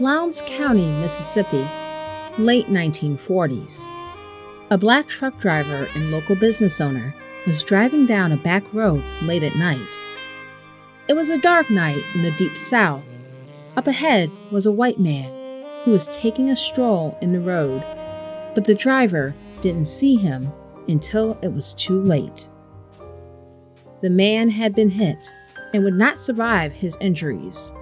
Lowndes County, Mississippi, late 1940s. A black truck driver and local business owner was driving down a back road late at night. It was a dark night in the deep south. Up ahead was a white man who was taking a stroll in the road, but the driver didn't see him until it was too late. The man had been hit and would not survive his injuries.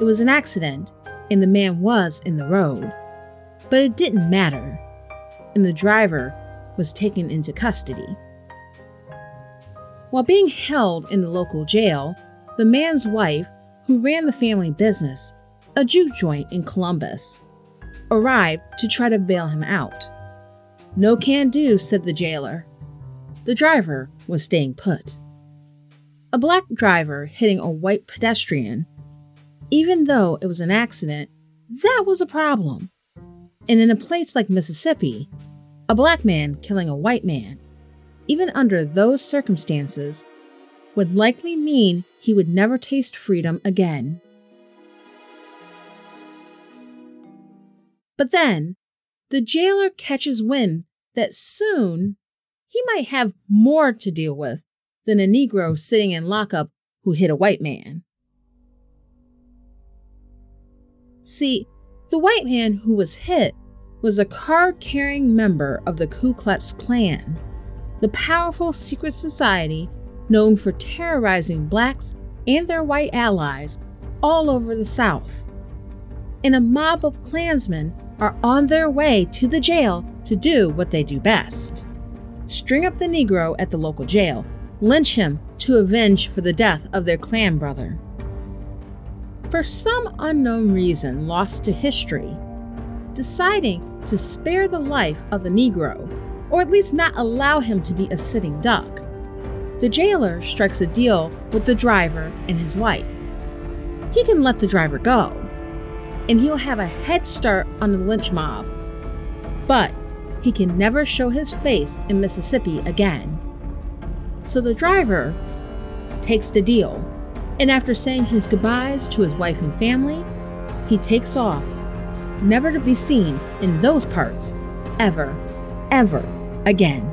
It was an accident, and the man was in the road, but it didn't matter, and the driver was taken into custody. While being held in the local jail, the man's wife, who ran the family business, a juke joint in Columbus, arrived to try to bail him out. No can do, said the jailer. The driver was staying put. A black driver hitting a white pedestrian, even though it was an accident, that was a problem. And in a place like Mississippi, a black man killing a white man, even under those circumstances, would likely mean he would never taste freedom again. But then, the jailer catches wind that soon he might have more to deal with than a Negro sitting in lockup who hit a white man. See, the white man who was hit was a card carrying member of the Ku Klux Klan, the powerful secret society known for terrorizing blacks and their white allies all over the South. And a mob of Klansmen are on their way to the jail to do what they do best string up the Negro at the local jail, lynch him to avenge for the death of their clan brother. For some unknown reason lost to history, deciding to spare the life of the Negro, or at least not allow him to be a sitting duck, the jailer strikes a deal with the driver and his wife. He can let the driver go, and he'll have a head start on the lynch mob. But he can never show his face in Mississippi again. So the driver takes the deal, and after saying his goodbyes to his wife and family, he takes off, never to be seen in those parts ever, ever again.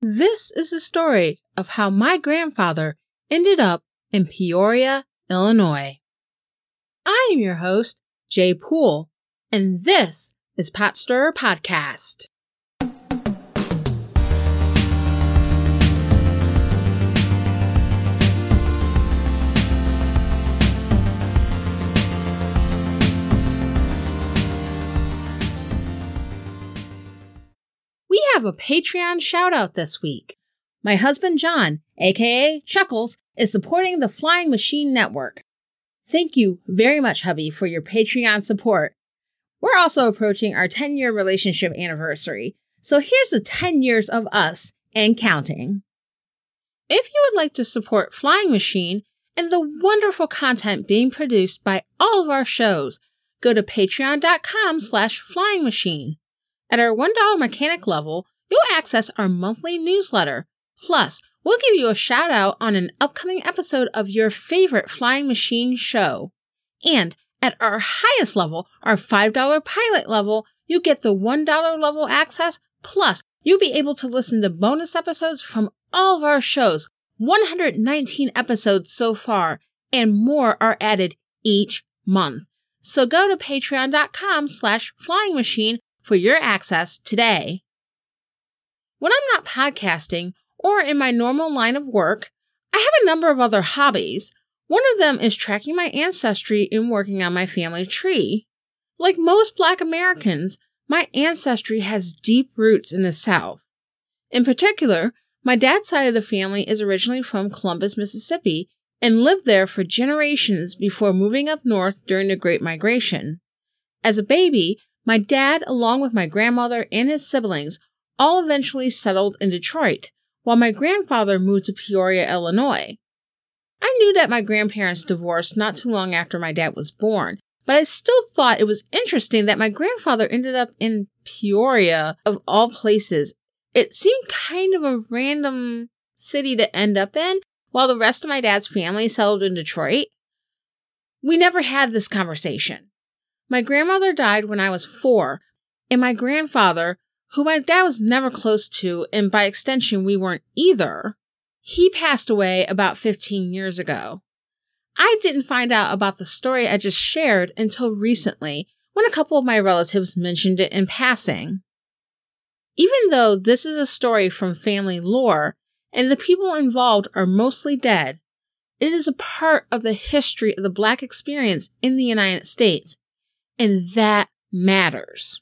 This is the story of how my grandfather ended up in Peoria, Illinois. I am your host, Jay Poole, and this is Pot Stirrer Podcast. We have a Patreon shout out this week. My husband John, aka Chuckles, is supporting the Flying Machine Network. Thank you very much, hubby, for your Patreon support. We're also approaching our 10 year relationship anniversary, so here's the 10 years of us and counting. If you would like to support Flying Machine and the wonderful content being produced by all of our shows, go to patreon.com slash flying machine. At our $1 mechanic level, you'll access our monthly newsletter. Plus, we'll give you a shout out on an upcoming episode of your favorite flying machine show. And at our highest level, our $5 pilot level, you get the $1 level access. Plus, you'll be able to listen to bonus episodes from all of our shows, 119 episodes so far, and more are added each month. So go to patreon.com slash flying machine for your access today. When I'm not podcasting or in my normal line of work, I have a number of other hobbies. One of them is tracking my ancestry and working on my family tree. Like most Black Americans, my ancestry has deep roots in the South. In particular, my dad's side of the family is originally from Columbus, Mississippi, and lived there for generations before moving up north during the Great Migration. As a baby, my dad, along with my grandmother and his siblings, all eventually settled in Detroit, while my grandfather moved to Peoria, Illinois. I knew that my grandparents divorced not too long after my dad was born, but I still thought it was interesting that my grandfather ended up in Peoria, of all places. It seemed kind of a random city to end up in, while the rest of my dad's family settled in Detroit. We never had this conversation. My grandmother died when I was four, and my grandfather, who my dad was never close to, and by extension, we weren't either, he passed away about 15 years ago. I didn't find out about the story I just shared until recently when a couple of my relatives mentioned it in passing. Even though this is a story from family lore and the people involved are mostly dead, it is a part of the history of the Black experience in the United States, and that matters.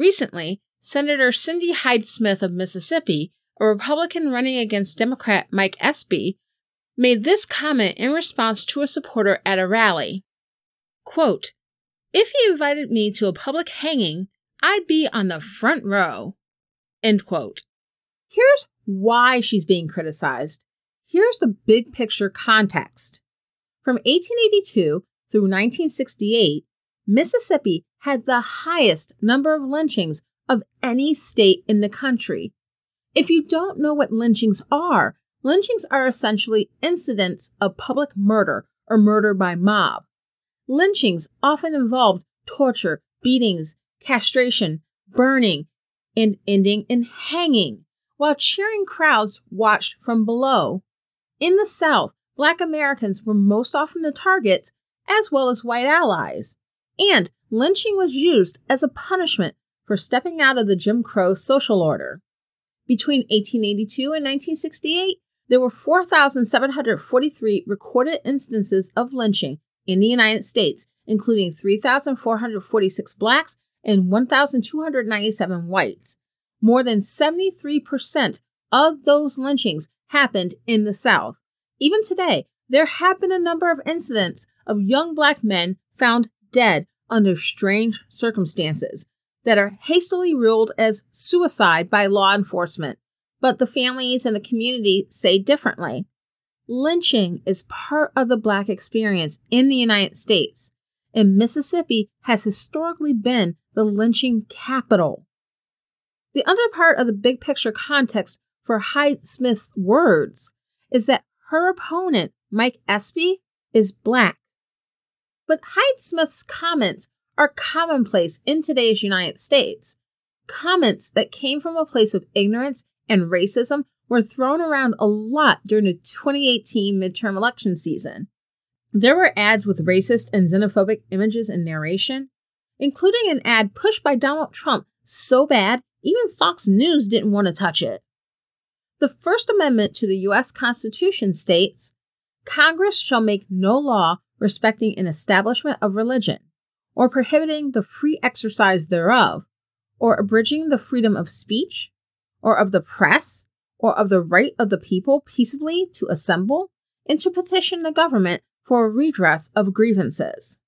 Recently, Senator Cindy Hyde Smith of Mississippi, a Republican running against Democrat Mike Espy, made this comment in response to a supporter at a rally. Quote, if he invited me to a public hanging, I'd be on the front row. End quote. Here's why she's being criticized. Here's the big picture context. From 1882 through 1968, Mississippi had the highest number of lynchings of any state in the country. If you don't know what lynchings are, lynchings are essentially incidents of public murder or murder by mob. Lynchings often involved torture, beatings, castration, burning, and ending in hanging, while cheering crowds watched from below. In the South, Black Americans were most often the targets, as well as white allies, and lynching was used as a punishment for stepping out of the Jim Crow social order. Between 1882 and 1968, there were 4,743 recorded instances of lynching in the United States, including 3,446 blacks and 1,297 whites. More than 73% of those lynchings happened in the South. Even today, there have been a number of incidents of young black men found dead under strange circumstances that are hastily ruled as suicide by law enforcement, but the families and the community say differently lynching is part of the Black experience in the United States, and Mississippi has historically been the lynching capital. The other part of the big picture context for Hyde Smith's words is that her opponent, Mike Espy, is Black. But Hyde Smith's comments are commonplace in today's United States. Comments that came from a place of ignorance and racism were thrown around a lot during the 2018 midterm election season. There were ads with racist and xenophobic images and narration, including an ad pushed by Donald Trump so bad even Fox News didn't want to touch it. The First Amendment to the U.S. Constitution states Congress shall make no law respecting an establishment of religion, or prohibiting the free exercise thereof, or abridging the freedom of speech, or of the press, or of the right of the people peaceably to assemble and to petition the government for a redress of grievances.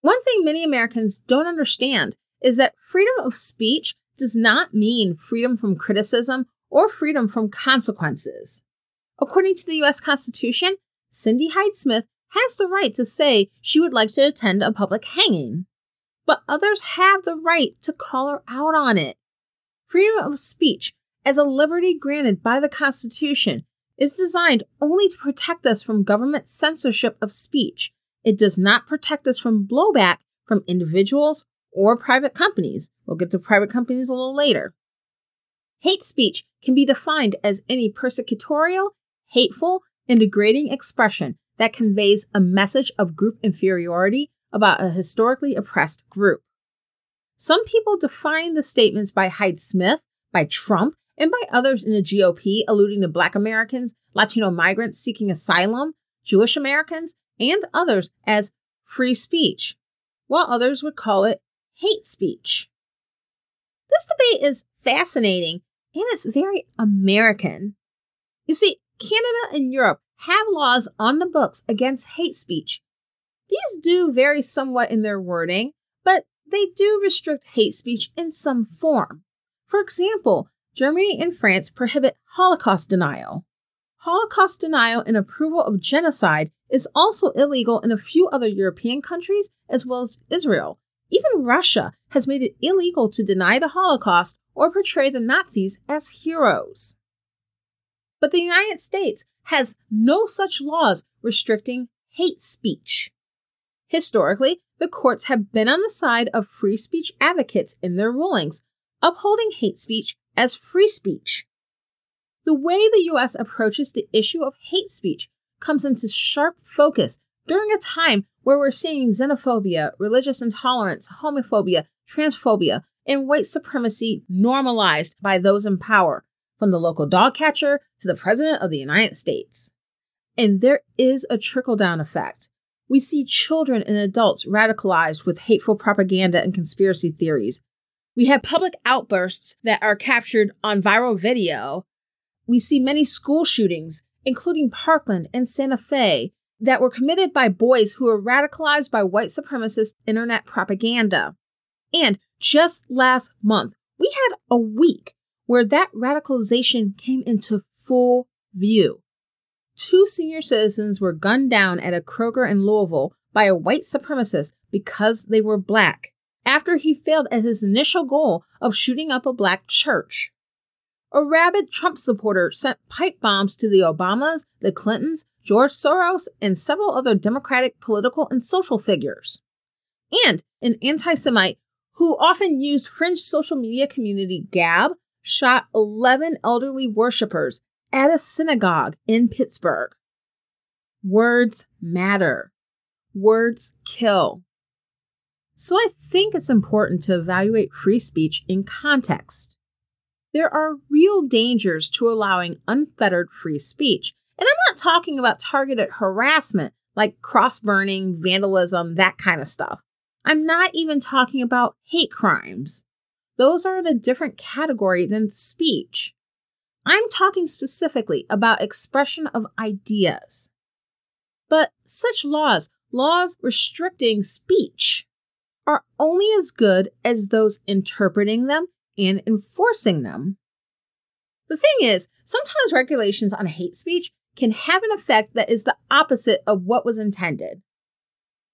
One thing many Americans don't understand is that freedom of speech does not mean freedom from criticism or freedom from consequences. According to the U.S. Constitution, Cindy Hyde Smith has the right to say she would like to attend a public hanging, but others have the right to call her out on it. Freedom of speech as a liberty granted by the Constitution, is designed only to protect us from government censorship of speech. It does not protect us from blowback from individuals or private companies. We'll get to private companies a little later. Hate speech can be defined as any persecutorial, hateful, and degrading expression that conveys a message of group inferiority about a historically oppressed group. Some people define the statements by Hyde Smith, by Trump, and by others in the GOP alluding to Black Americans, Latino migrants seeking asylum, Jewish Americans, and others as free speech, while others would call it hate speech. This debate is fascinating and it's very American. You see, Canada and Europe have laws on the books against hate speech. These do vary somewhat in their wording, but they do restrict hate speech in some form. For example, Germany and France prohibit Holocaust denial. Holocaust denial and approval of genocide is also illegal in a few other European countries as well as Israel. Even Russia has made it illegal to deny the Holocaust or portray the Nazis as heroes. But the United States has no such laws restricting hate speech. Historically, the courts have been on the side of free speech advocates in their rulings, upholding hate speech as free speech. The way the US approaches the issue of hate speech comes into sharp focus during a time where we're seeing xenophobia, religious intolerance, homophobia, transphobia, and white supremacy normalized by those in power, from the local dog catcher to the President of the United States. And there is a trickle down effect. We see children and adults radicalized with hateful propaganda and conspiracy theories. We have public outbursts that are captured on viral video. We see many school shootings, including Parkland and Santa Fe, that were committed by boys who were radicalized by white supremacist internet propaganda. And just last month, we had a week where that radicalization came into full view. Two senior citizens were gunned down at a Kroger in Louisville by a white supremacist because they were black, after he failed at his initial goal of shooting up a black church. A rabid Trump supporter sent pipe bombs to the Obamas, the Clintons, George Soros, and several other Democratic political and social figures. And an anti Semite who often used fringe social media community Gab shot 11 elderly worshippers at a synagogue in Pittsburgh. Words matter. Words kill. So I think it's important to evaluate free speech in context. There are real dangers to allowing unfettered free speech. And I'm not talking about targeted harassment like cross burning, vandalism, that kind of stuff. I'm not even talking about hate crimes. Those are in a different category than speech. I'm talking specifically about expression of ideas. But such laws, laws restricting speech, are only as good as those interpreting them and enforcing them. The thing is, sometimes regulations on hate speech can have an effect that is the opposite of what was intended.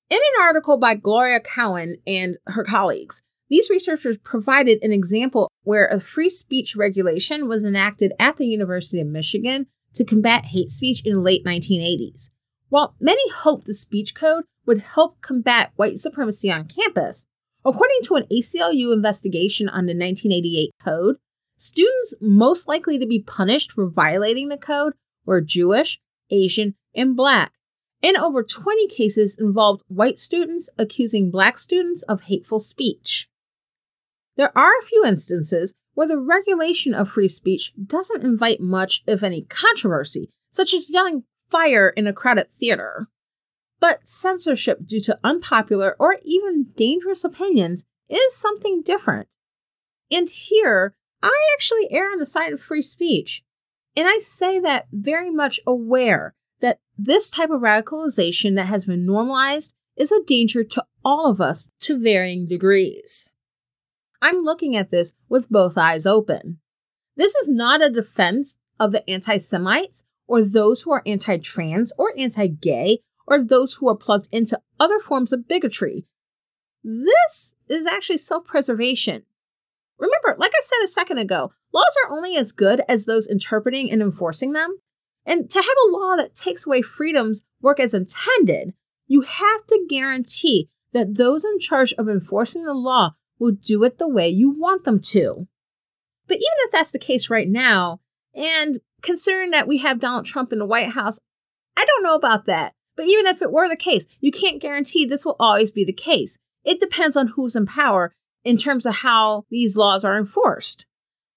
In an article by Gloria Cowan and her colleagues, these researchers provided an example where a free speech regulation was enacted at the University of Michigan to combat hate speech in the late 1980s. While many hoped the speech code would help combat white supremacy on campus, according to an ACLU investigation on the 1988 code, students most likely to be punished for violating the code were Jewish, Asian, and Black. And over 20 cases involved white students accusing Black students of hateful speech. There are a few instances where the regulation of free speech doesn't invite much, if any, controversy, such as yelling fire in a crowded theater. But censorship due to unpopular or even dangerous opinions is something different. And here, I actually err on the side of free speech. And I say that very much aware that this type of radicalization that has been normalized is a danger to all of us to varying degrees. I'm looking at this with both eyes open. This is not a defense of the anti Semites or those who are anti trans or anti gay or those who are plugged into other forms of bigotry. This is actually self preservation. Remember, like I said a second ago, laws are only as good as those interpreting and enforcing them. And to have a law that takes away freedoms work as intended, you have to guarantee that those in charge of enforcing the law will do it the way you want them to. But even if that's the case right now, and considering that we have Donald Trump in the White House, I don't know about that. But even if it were the case, you can't guarantee this will always be the case. It depends on who's in power in terms of how these laws are enforced.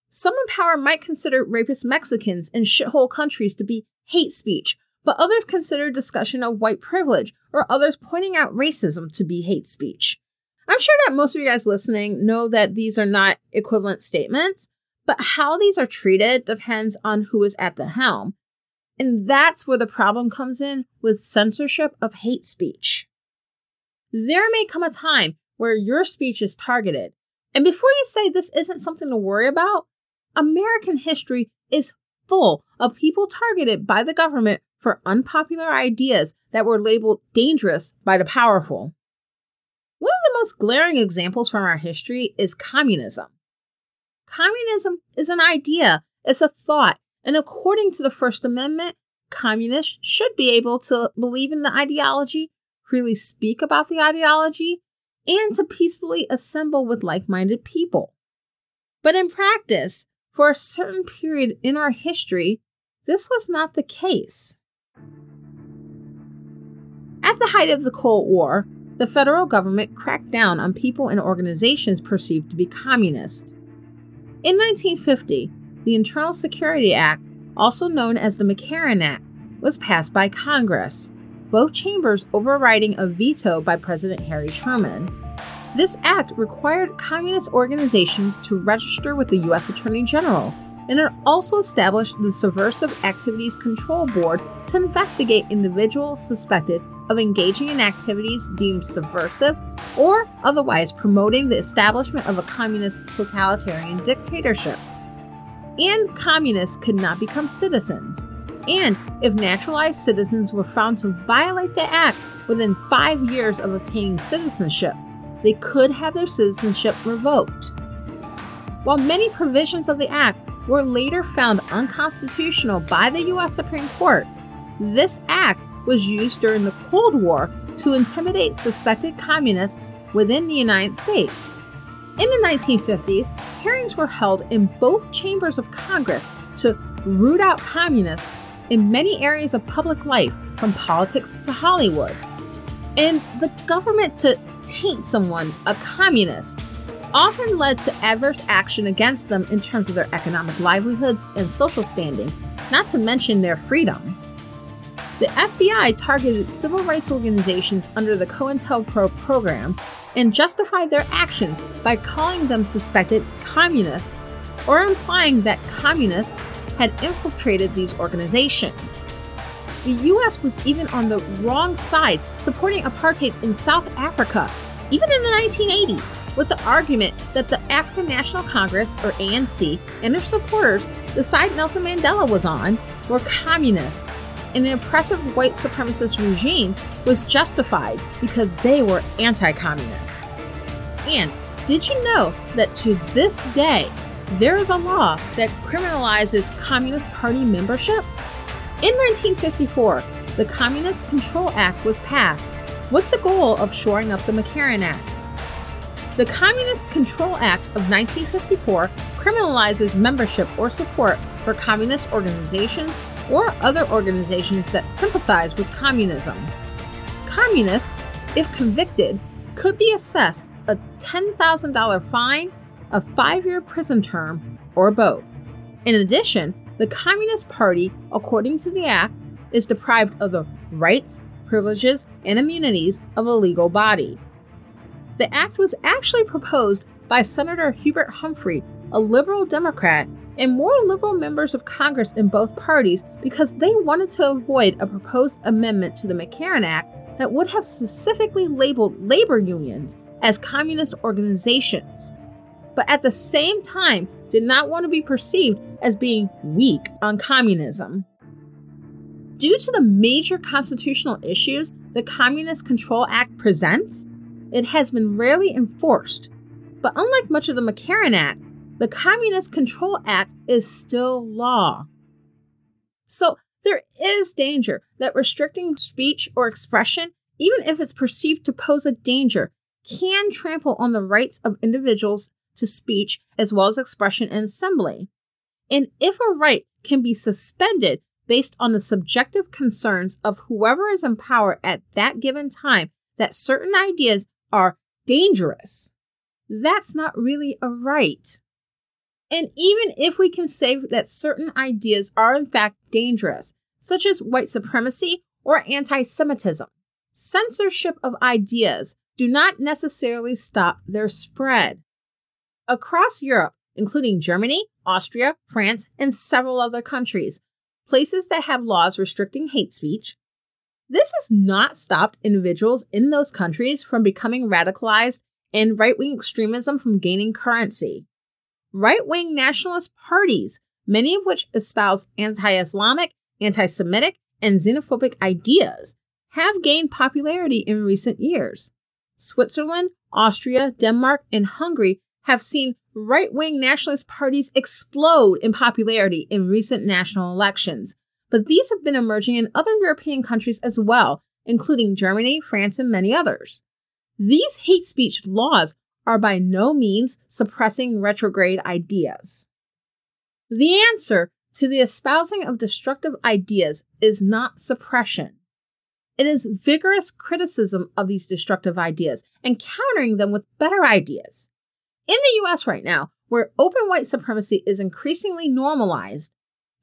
Some in power might consider rapist Mexicans in shithole countries to be hate speech, but others consider discussion of white privilege or others pointing out racism to be hate speech. I'm sure that most of you guys listening know that these are not equivalent statements, but how these are treated depends on who is at the helm. And that's where the problem comes in with censorship of hate speech. There may come a time where your speech is targeted. And before you say this isn't something to worry about, American history is full of people targeted by the government for unpopular ideas that were labeled dangerous by the powerful. One of the most glaring examples from our history is communism. Communism is an idea, it's a thought, and according to the First Amendment, communists should be able to believe in the ideology, freely speak about the ideology, and to peacefully assemble with like minded people. But in practice, for a certain period in our history, this was not the case. At the height of the Cold War, the federal government cracked down on people and organizations perceived to be communist. In 1950, the Internal Security Act, also known as the McCarran Act, was passed by Congress, both chambers overriding a veto by President Harry Truman. This act required communist organizations to register with the U.S. Attorney General, and it also established the Subversive Activities Control Board to investigate individuals suspected of engaging in activities deemed subversive or otherwise promoting the establishment of a communist totalitarian dictatorship. And communists could not become citizens. And if naturalized citizens were found to violate the act within five years of obtaining citizenship, they could have their citizenship revoked. While many provisions of the act were later found unconstitutional by the U.S. Supreme Court, this act was used during the Cold War to intimidate suspected communists within the United States. In the 1950s, hearings were held in both chambers of Congress to root out communists in many areas of public life, from politics to Hollywood. And the government to taint someone, a communist, often led to adverse action against them in terms of their economic livelihoods and social standing, not to mention their freedom. The FBI targeted civil rights organizations under the COINTELPRO program and justified their actions by calling them suspected communists or implying that communists had infiltrated these organizations. The US was even on the wrong side supporting apartheid in South Africa, even in the 1980s, with the argument that the African National Congress, or ANC, and their supporters, the side Nelson Mandela was on, were communists the oppressive white supremacist regime was justified because they were anti communist. And did you know that to this day, there is a law that criminalizes Communist Party membership? In 1954, the Communist Control Act was passed with the goal of shoring up the McCarran Act. The Communist Control Act of 1954 criminalizes membership or support for communist organizations or other organizations that sympathize with communism. Communists, if convicted, could be assessed a $10,000 fine, a five year prison term, or both. In addition, the Communist Party, according to the Act, is deprived of the rights, privileges, and immunities of a legal body. The act was actually proposed by Senator Hubert Humphrey, a liberal Democrat and more liberal members of Congress in both parties because they wanted to avoid a proposed amendment to the McCarran Act that would have specifically labeled labor unions as communist organizations, but at the same time did not want to be perceived as being weak on communism. Due to the major constitutional issues the Communist Control Act presents, it has been rarely enforced. But unlike much of the McCarran Act, the Communist Control Act is still law. So there is danger that restricting speech or expression, even if it's perceived to pose a danger, can trample on the rights of individuals to speech as well as expression and assembly. And if a right can be suspended based on the subjective concerns of whoever is in power at that given time that certain ideas are dangerous, that's not really a right. And even if we can say that certain ideas are in fact dangerous, such as white supremacy or anti Semitism, censorship of ideas do not necessarily stop their spread. Across Europe, including Germany, Austria, France, and several other countries, places that have laws restricting hate speech, this has not stopped individuals in those countries from becoming radicalized and right wing extremism from gaining currency right wing nationalist parties many of which espouse anti Islamic, anti Semitic, and xenophobic ideas, have gained popularity in recent years. Switzerland, Austria, Denmark, and Hungary have seen right wing nationalist parties explode in popularity in recent national elections, but these have been emerging in other European countries as well, including Germany, France, and many others. These hate speech laws are by no means suppressing retrograde ideas. The answer to the espousing of destructive ideas is not suppression. It is vigorous criticism of these destructive ideas and countering them with better ideas. In the US right now, where open white supremacy is increasingly normalized,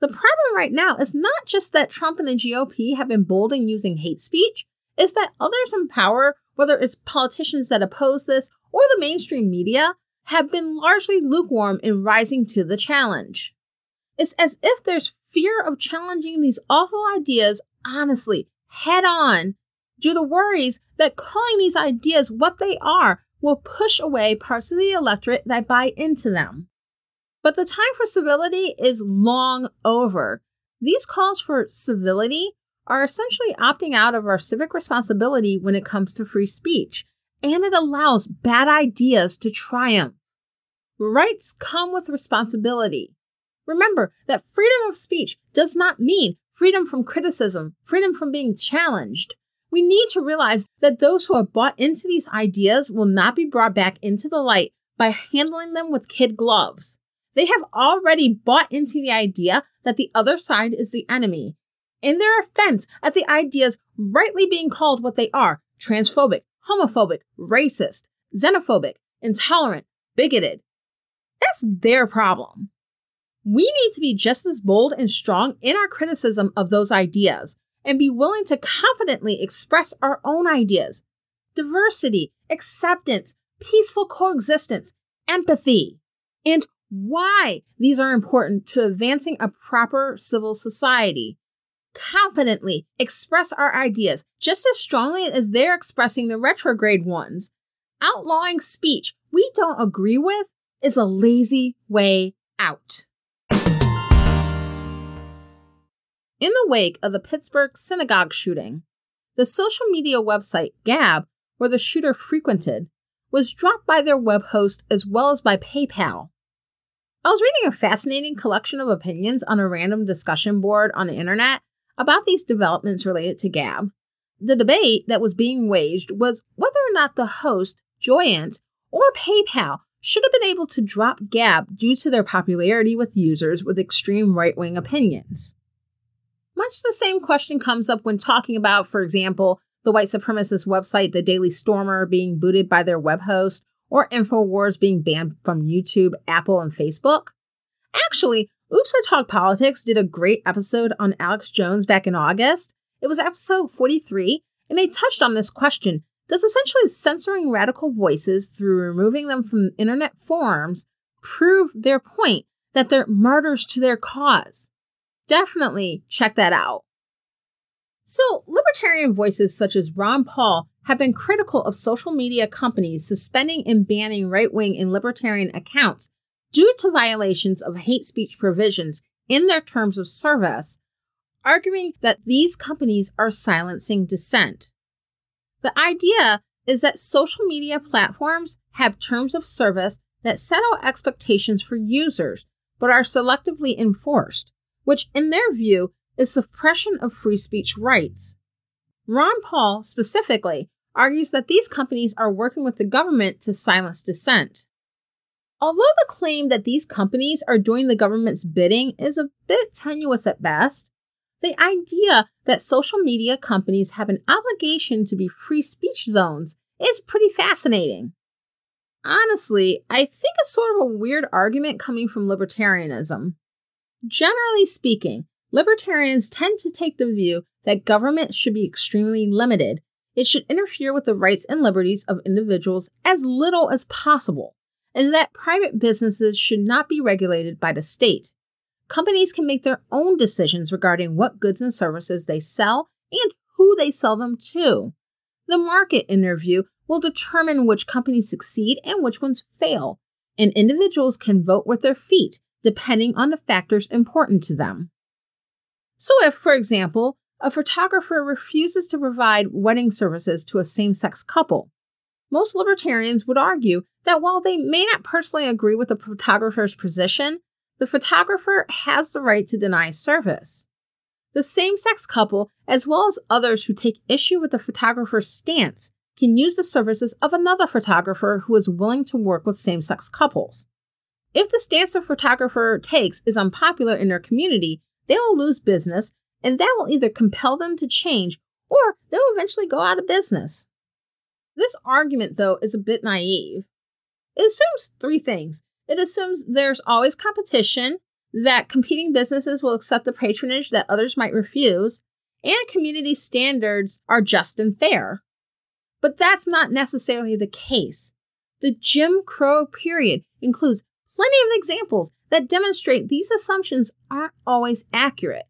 the problem right now is not just that Trump and the GOP have been bold in using hate speech, it's that others in power, whether it's politicians that oppose this or the mainstream media, have been largely lukewarm in rising to the challenge. It's as if there's fear of challenging these awful ideas honestly, head on, due to worries that calling these ideas what they are will push away parts of the electorate that buy into them. But the time for civility is long over. These calls for civility are essentially opting out of our civic responsibility when it comes to free speech, and it allows bad ideas to triumph. Rights come with responsibility. Remember that freedom of speech does not mean freedom from criticism, freedom from being challenged. We need to realize that those who have bought into these ideas will not be brought back into the light by handling them with kid gloves. They have already bought into the idea that the other side is the enemy. In their offense at the ideas rightly being called what they are transphobic, homophobic, racist, xenophobic, intolerant, bigoted. That's their problem. We need to be just as bold and strong in our criticism of those ideas and be willing to confidently express our own ideas. Diversity, acceptance, peaceful coexistence, empathy, and why these are important to advancing a proper civil society. Confidently express our ideas just as strongly as they're expressing the retrograde ones. Outlawing speech we don't agree with is a lazy way out. In the wake of the Pittsburgh synagogue shooting, the social media website Gab, where the shooter frequented, was dropped by their web host as well as by PayPal. I was reading a fascinating collection of opinions on a random discussion board on the internet about these developments related to Gab. The debate that was being waged was whether or not the host, Joyent, or PayPal should have been able to drop Gab due to their popularity with users with extreme right wing opinions. Much the same question comes up when talking about, for example, the white supremacist website The Daily Stormer being booted by their web host, or InfoWars being banned from YouTube, Apple, and Facebook. Actually, Oops, I Talk Politics did a great episode on Alex Jones back in August. It was episode 43, and they touched on this question Does essentially censoring radical voices through removing them from internet forums prove their point that they're martyrs to their cause? definitely check that out. So, libertarian voices such as Ron Paul have been critical of social media companies suspending and banning right wing and libertarian accounts due to violations of hate speech provisions in their terms of service, arguing that these companies are silencing dissent. The idea is that social media platforms have terms of service that set out expectations for users, but are selectively enforced which, in their view, is suppression of free speech rights. Ron Paul, specifically, argues that these companies are working with the government to silence dissent. Although the claim that these companies are doing the government's bidding is a bit tenuous at best, the idea that social media companies have an obligation to be free speech zones is pretty fascinating. Honestly, I think it's sort of a weird argument coming from libertarianism. Generally speaking, libertarians tend to take the view that government should be extremely limited. It should interfere with the rights and liberties of individuals as little as possible, and that private businesses should not be regulated by the state. Companies can make their own decisions regarding what goods and services they sell and who they sell them to. The market, in their view, will determine which companies succeed and which ones fail, and individuals can vote with their feet depending on the factors important to them. So, if, for example, a photographer refuses to provide wedding services to a same sex couple, most libertarians would argue that while they may not personally agree with the photographer's position, the photographer has the right to deny service. The same sex couple, as well as others who take issue with the photographer's stance, can use the services of another photographer who is willing to work with same sex couples. If the stance a photographer takes is unpopular in their community, they will lose business, and that will either compel them to change or they'll eventually go out of business. This argument, though, is a bit naive. It assumes three things. It assumes there's always competition, that competing businesses will accept the patronage that others might refuse, and community standards are just and fair. But that's not necessarily the case. The Jim Crow period includes plenty of examples that demonstrate these assumptions aren't always accurate.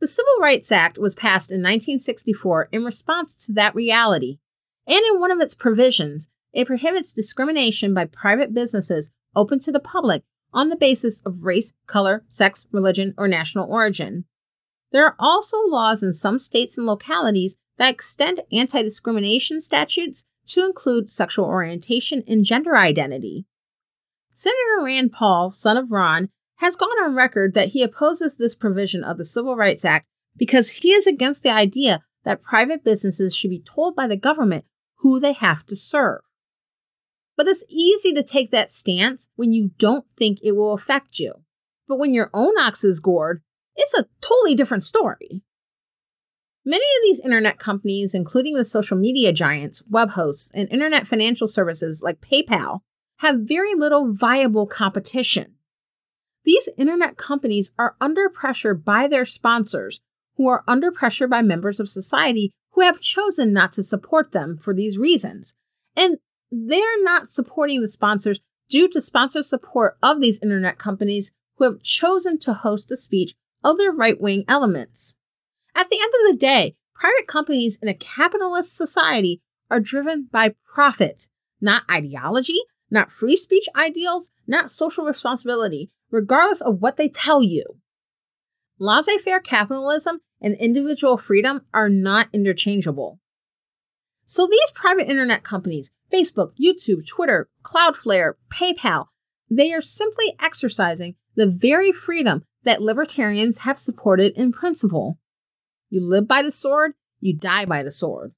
The Civil Rights Act was passed in 1964 in response to that reality, and in one of its provisions, it prohibits discrimination by private businesses open to the public on the basis of race, color, sex, religion, or national origin. There are also laws in some states and localities that extend anti discrimination statutes to include sexual orientation and gender identity. Senator Rand Paul, son of Ron, has gone on record that he opposes this provision of the Civil Rights Act because he is against the idea that private businesses should be told by the government who they have to serve. But it's easy to take that stance when you don't think it will affect you. But when your own ox is gored, it's a totally different story. Many of these internet companies, including the social media giants, web hosts, and internet financial services like PayPal, have very little viable competition. These internet companies are under pressure by their sponsors, who are under pressure by members of society who have chosen not to support them for these reasons. And they're not supporting the sponsors due to sponsor support of these internet companies who have chosen to host a speech of their right wing elements. At the end of the day, private companies in a capitalist society are driven by profit, not ideology, not free speech ideals, not social responsibility, regardless of what they tell you. Laissez faire capitalism and individual freedom are not interchangeable. So these private internet companies, Facebook, YouTube, Twitter, Cloudflare, PayPal, they are simply exercising the very freedom that libertarians have supported in principle. You live by the sword, you die by the sword.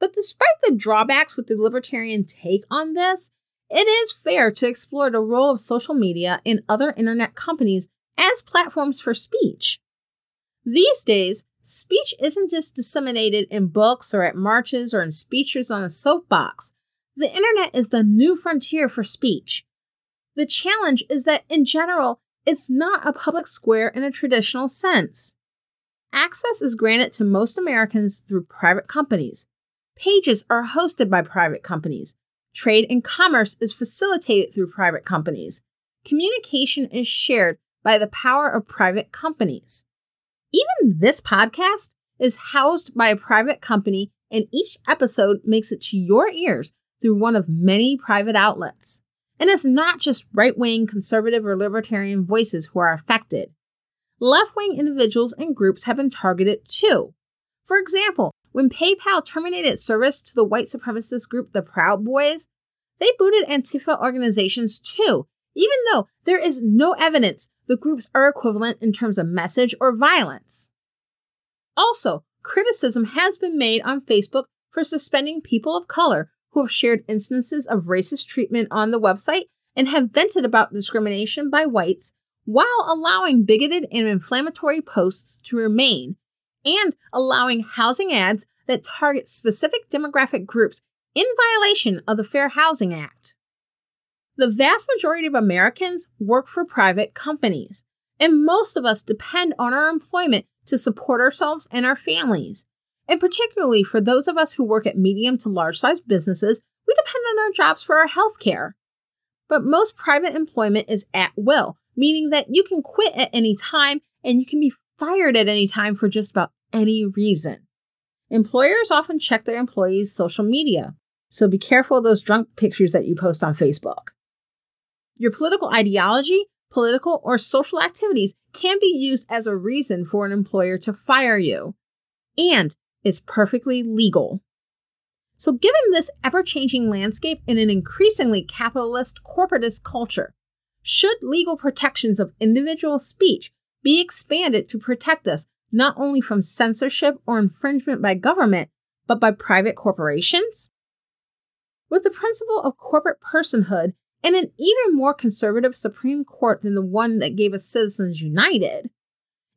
But despite the drawbacks with the libertarian take on this, it is fair to explore the role of social media and other internet companies as platforms for speech. These days, speech isn't just disseminated in books or at marches or in speeches on a soapbox. The internet is the new frontier for speech. The challenge is that, in general, it's not a public square in a traditional sense. Access is granted to most Americans through private companies. Pages are hosted by private companies. Trade and commerce is facilitated through private companies. Communication is shared by the power of private companies. Even this podcast is housed by a private company, and each episode makes it to your ears through one of many private outlets. And it's not just right wing, conservative, or libertarian voices who are affected. Left wing individuals and groups have been targeted too. For example, when PayPal terminated service to the white supremacist group the Proud Boys, they booted Antifa organizations too, even though there is no evidence the groups are equivalent in terms of message or violence. Also, criticism has been made on Facebook for suspending people of color who have shared instances of racist treatment on the website and have vented about discrimination by whites while allowing bigoted and inflammatory posts to remain and allowing housing ads that target specific demographic groups in violation of the Fair Housing Act. The vast majority of Americans work for private companies, and most of us depend on our employment to support ourselves and our families. And particularly for those of us who work at medium to large sized businesses, we depend on our jobs for our health care. But most private employment is at will, meaning that you can quit at any time and you can be fired at any time for just about any reason. Employers often check their employees' social media, so be careful of those drunk pictures that you post on Facebook. Your political ideology, political, or social activities can be used as a reason for an employer to fire you and is perfectly legal. So, given this ever changing landscape in an increasingly capitalist corporatist culture, should legal protections of individual speech be expanded to protect us not only from censorship or infringement by government, but by private corporations? With the principle of corporate personhood and an even more conservative Supreme Court than the one that gave us Citizens United,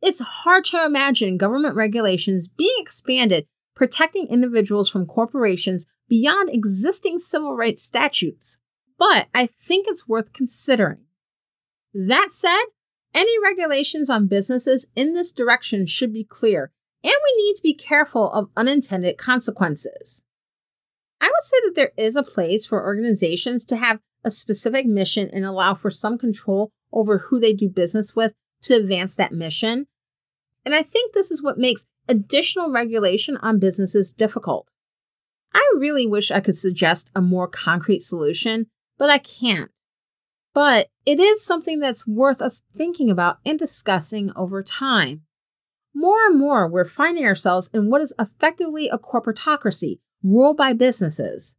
it's hard to imagine government regulations being expanded protecting individuals from corporations beyond existing civil rights statutes. But I think it's worth considering. That said, any regulations on businesses in this direction should be clear, and we need to be careful of unintended consequences. I would say that there is a place for organizations to have a specific mission and allow for some control over who they do business with to advance that mission. And I think this is what makes additional regulation on businesses difficult. I really wish I could suggest a more concrete solution, but I can't. But it is something that's worth us thinking about and discussing over time. More and more, we're finding ourselves in what is effectively a corporatocracy ruled by businesses.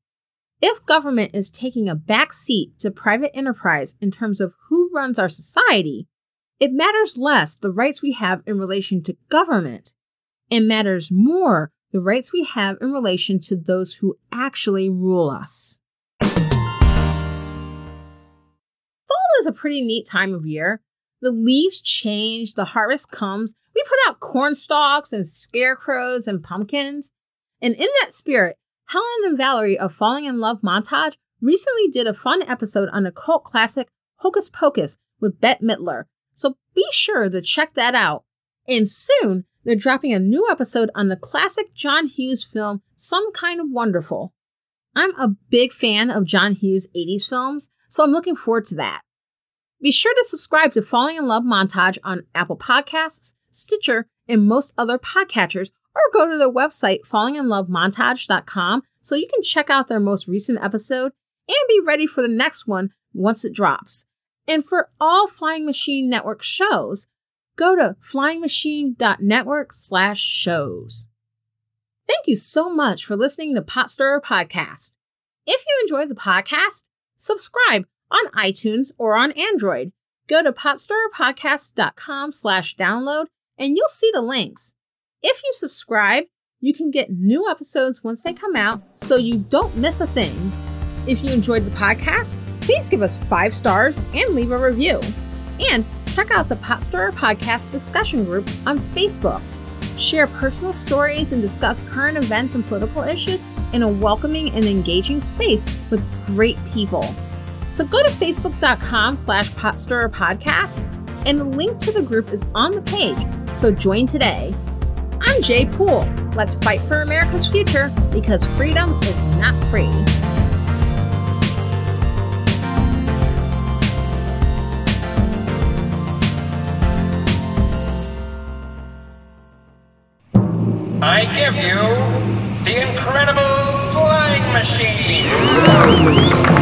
If government is taking a back seat to private enterprise in terms of who runs our society, it matters less the rights we have in relation to government. It matters more the rights we have in relation to those who actually rule us. Fall is a pretty neat time of year. The leaves change, the harvest comes. We put out corn stalks and scarecrows and pumpkins. And in that spirit, Helen and Valerie of Falling in Love Montage recently did a fun episode on the cult classic Hocus Pocus with Bette Midler, so be sure to check that out. And soon, they're dropping a new episode on the classic John Hughes film, Some Kind of Wonderful. I'm a big fan of John Hughes' 80s films, so I'm looking forward to that. Be sure to subscribe to Falling in Love Montage on Apple Podcasts, Stitcher, and most other podcatchers, or go to their website, fallinginlovemontage.com, so you can check out their most recent episode and be ready for the next one once it drops. And for all Flying Machine Network shows, go to flyingmachine.network slash shows. Thank you so much for listening to Pot Stirrer Podcast. If you enjoy the podcast, subscribe on iTunes or on Android. Go to potstirrerpodcast.com slash download and you'll see the links. If you subscribe, you can get new episodes once they come out so you don't miss a thing. If you enjoyed the podcast, please give us five stars and leave a review. And check out the Pot Stirrer Podcast discussion group on Facebook. Share personal stories and discuss current events and political issues in a welcoming and engaging space with great people. So go to facebook.com slash potstirrerpodcast and the link to the group is on the page, so join today. I'm Jay Poole. Let's fight for America's future because freedom is not free. I give you the incredible flying machine.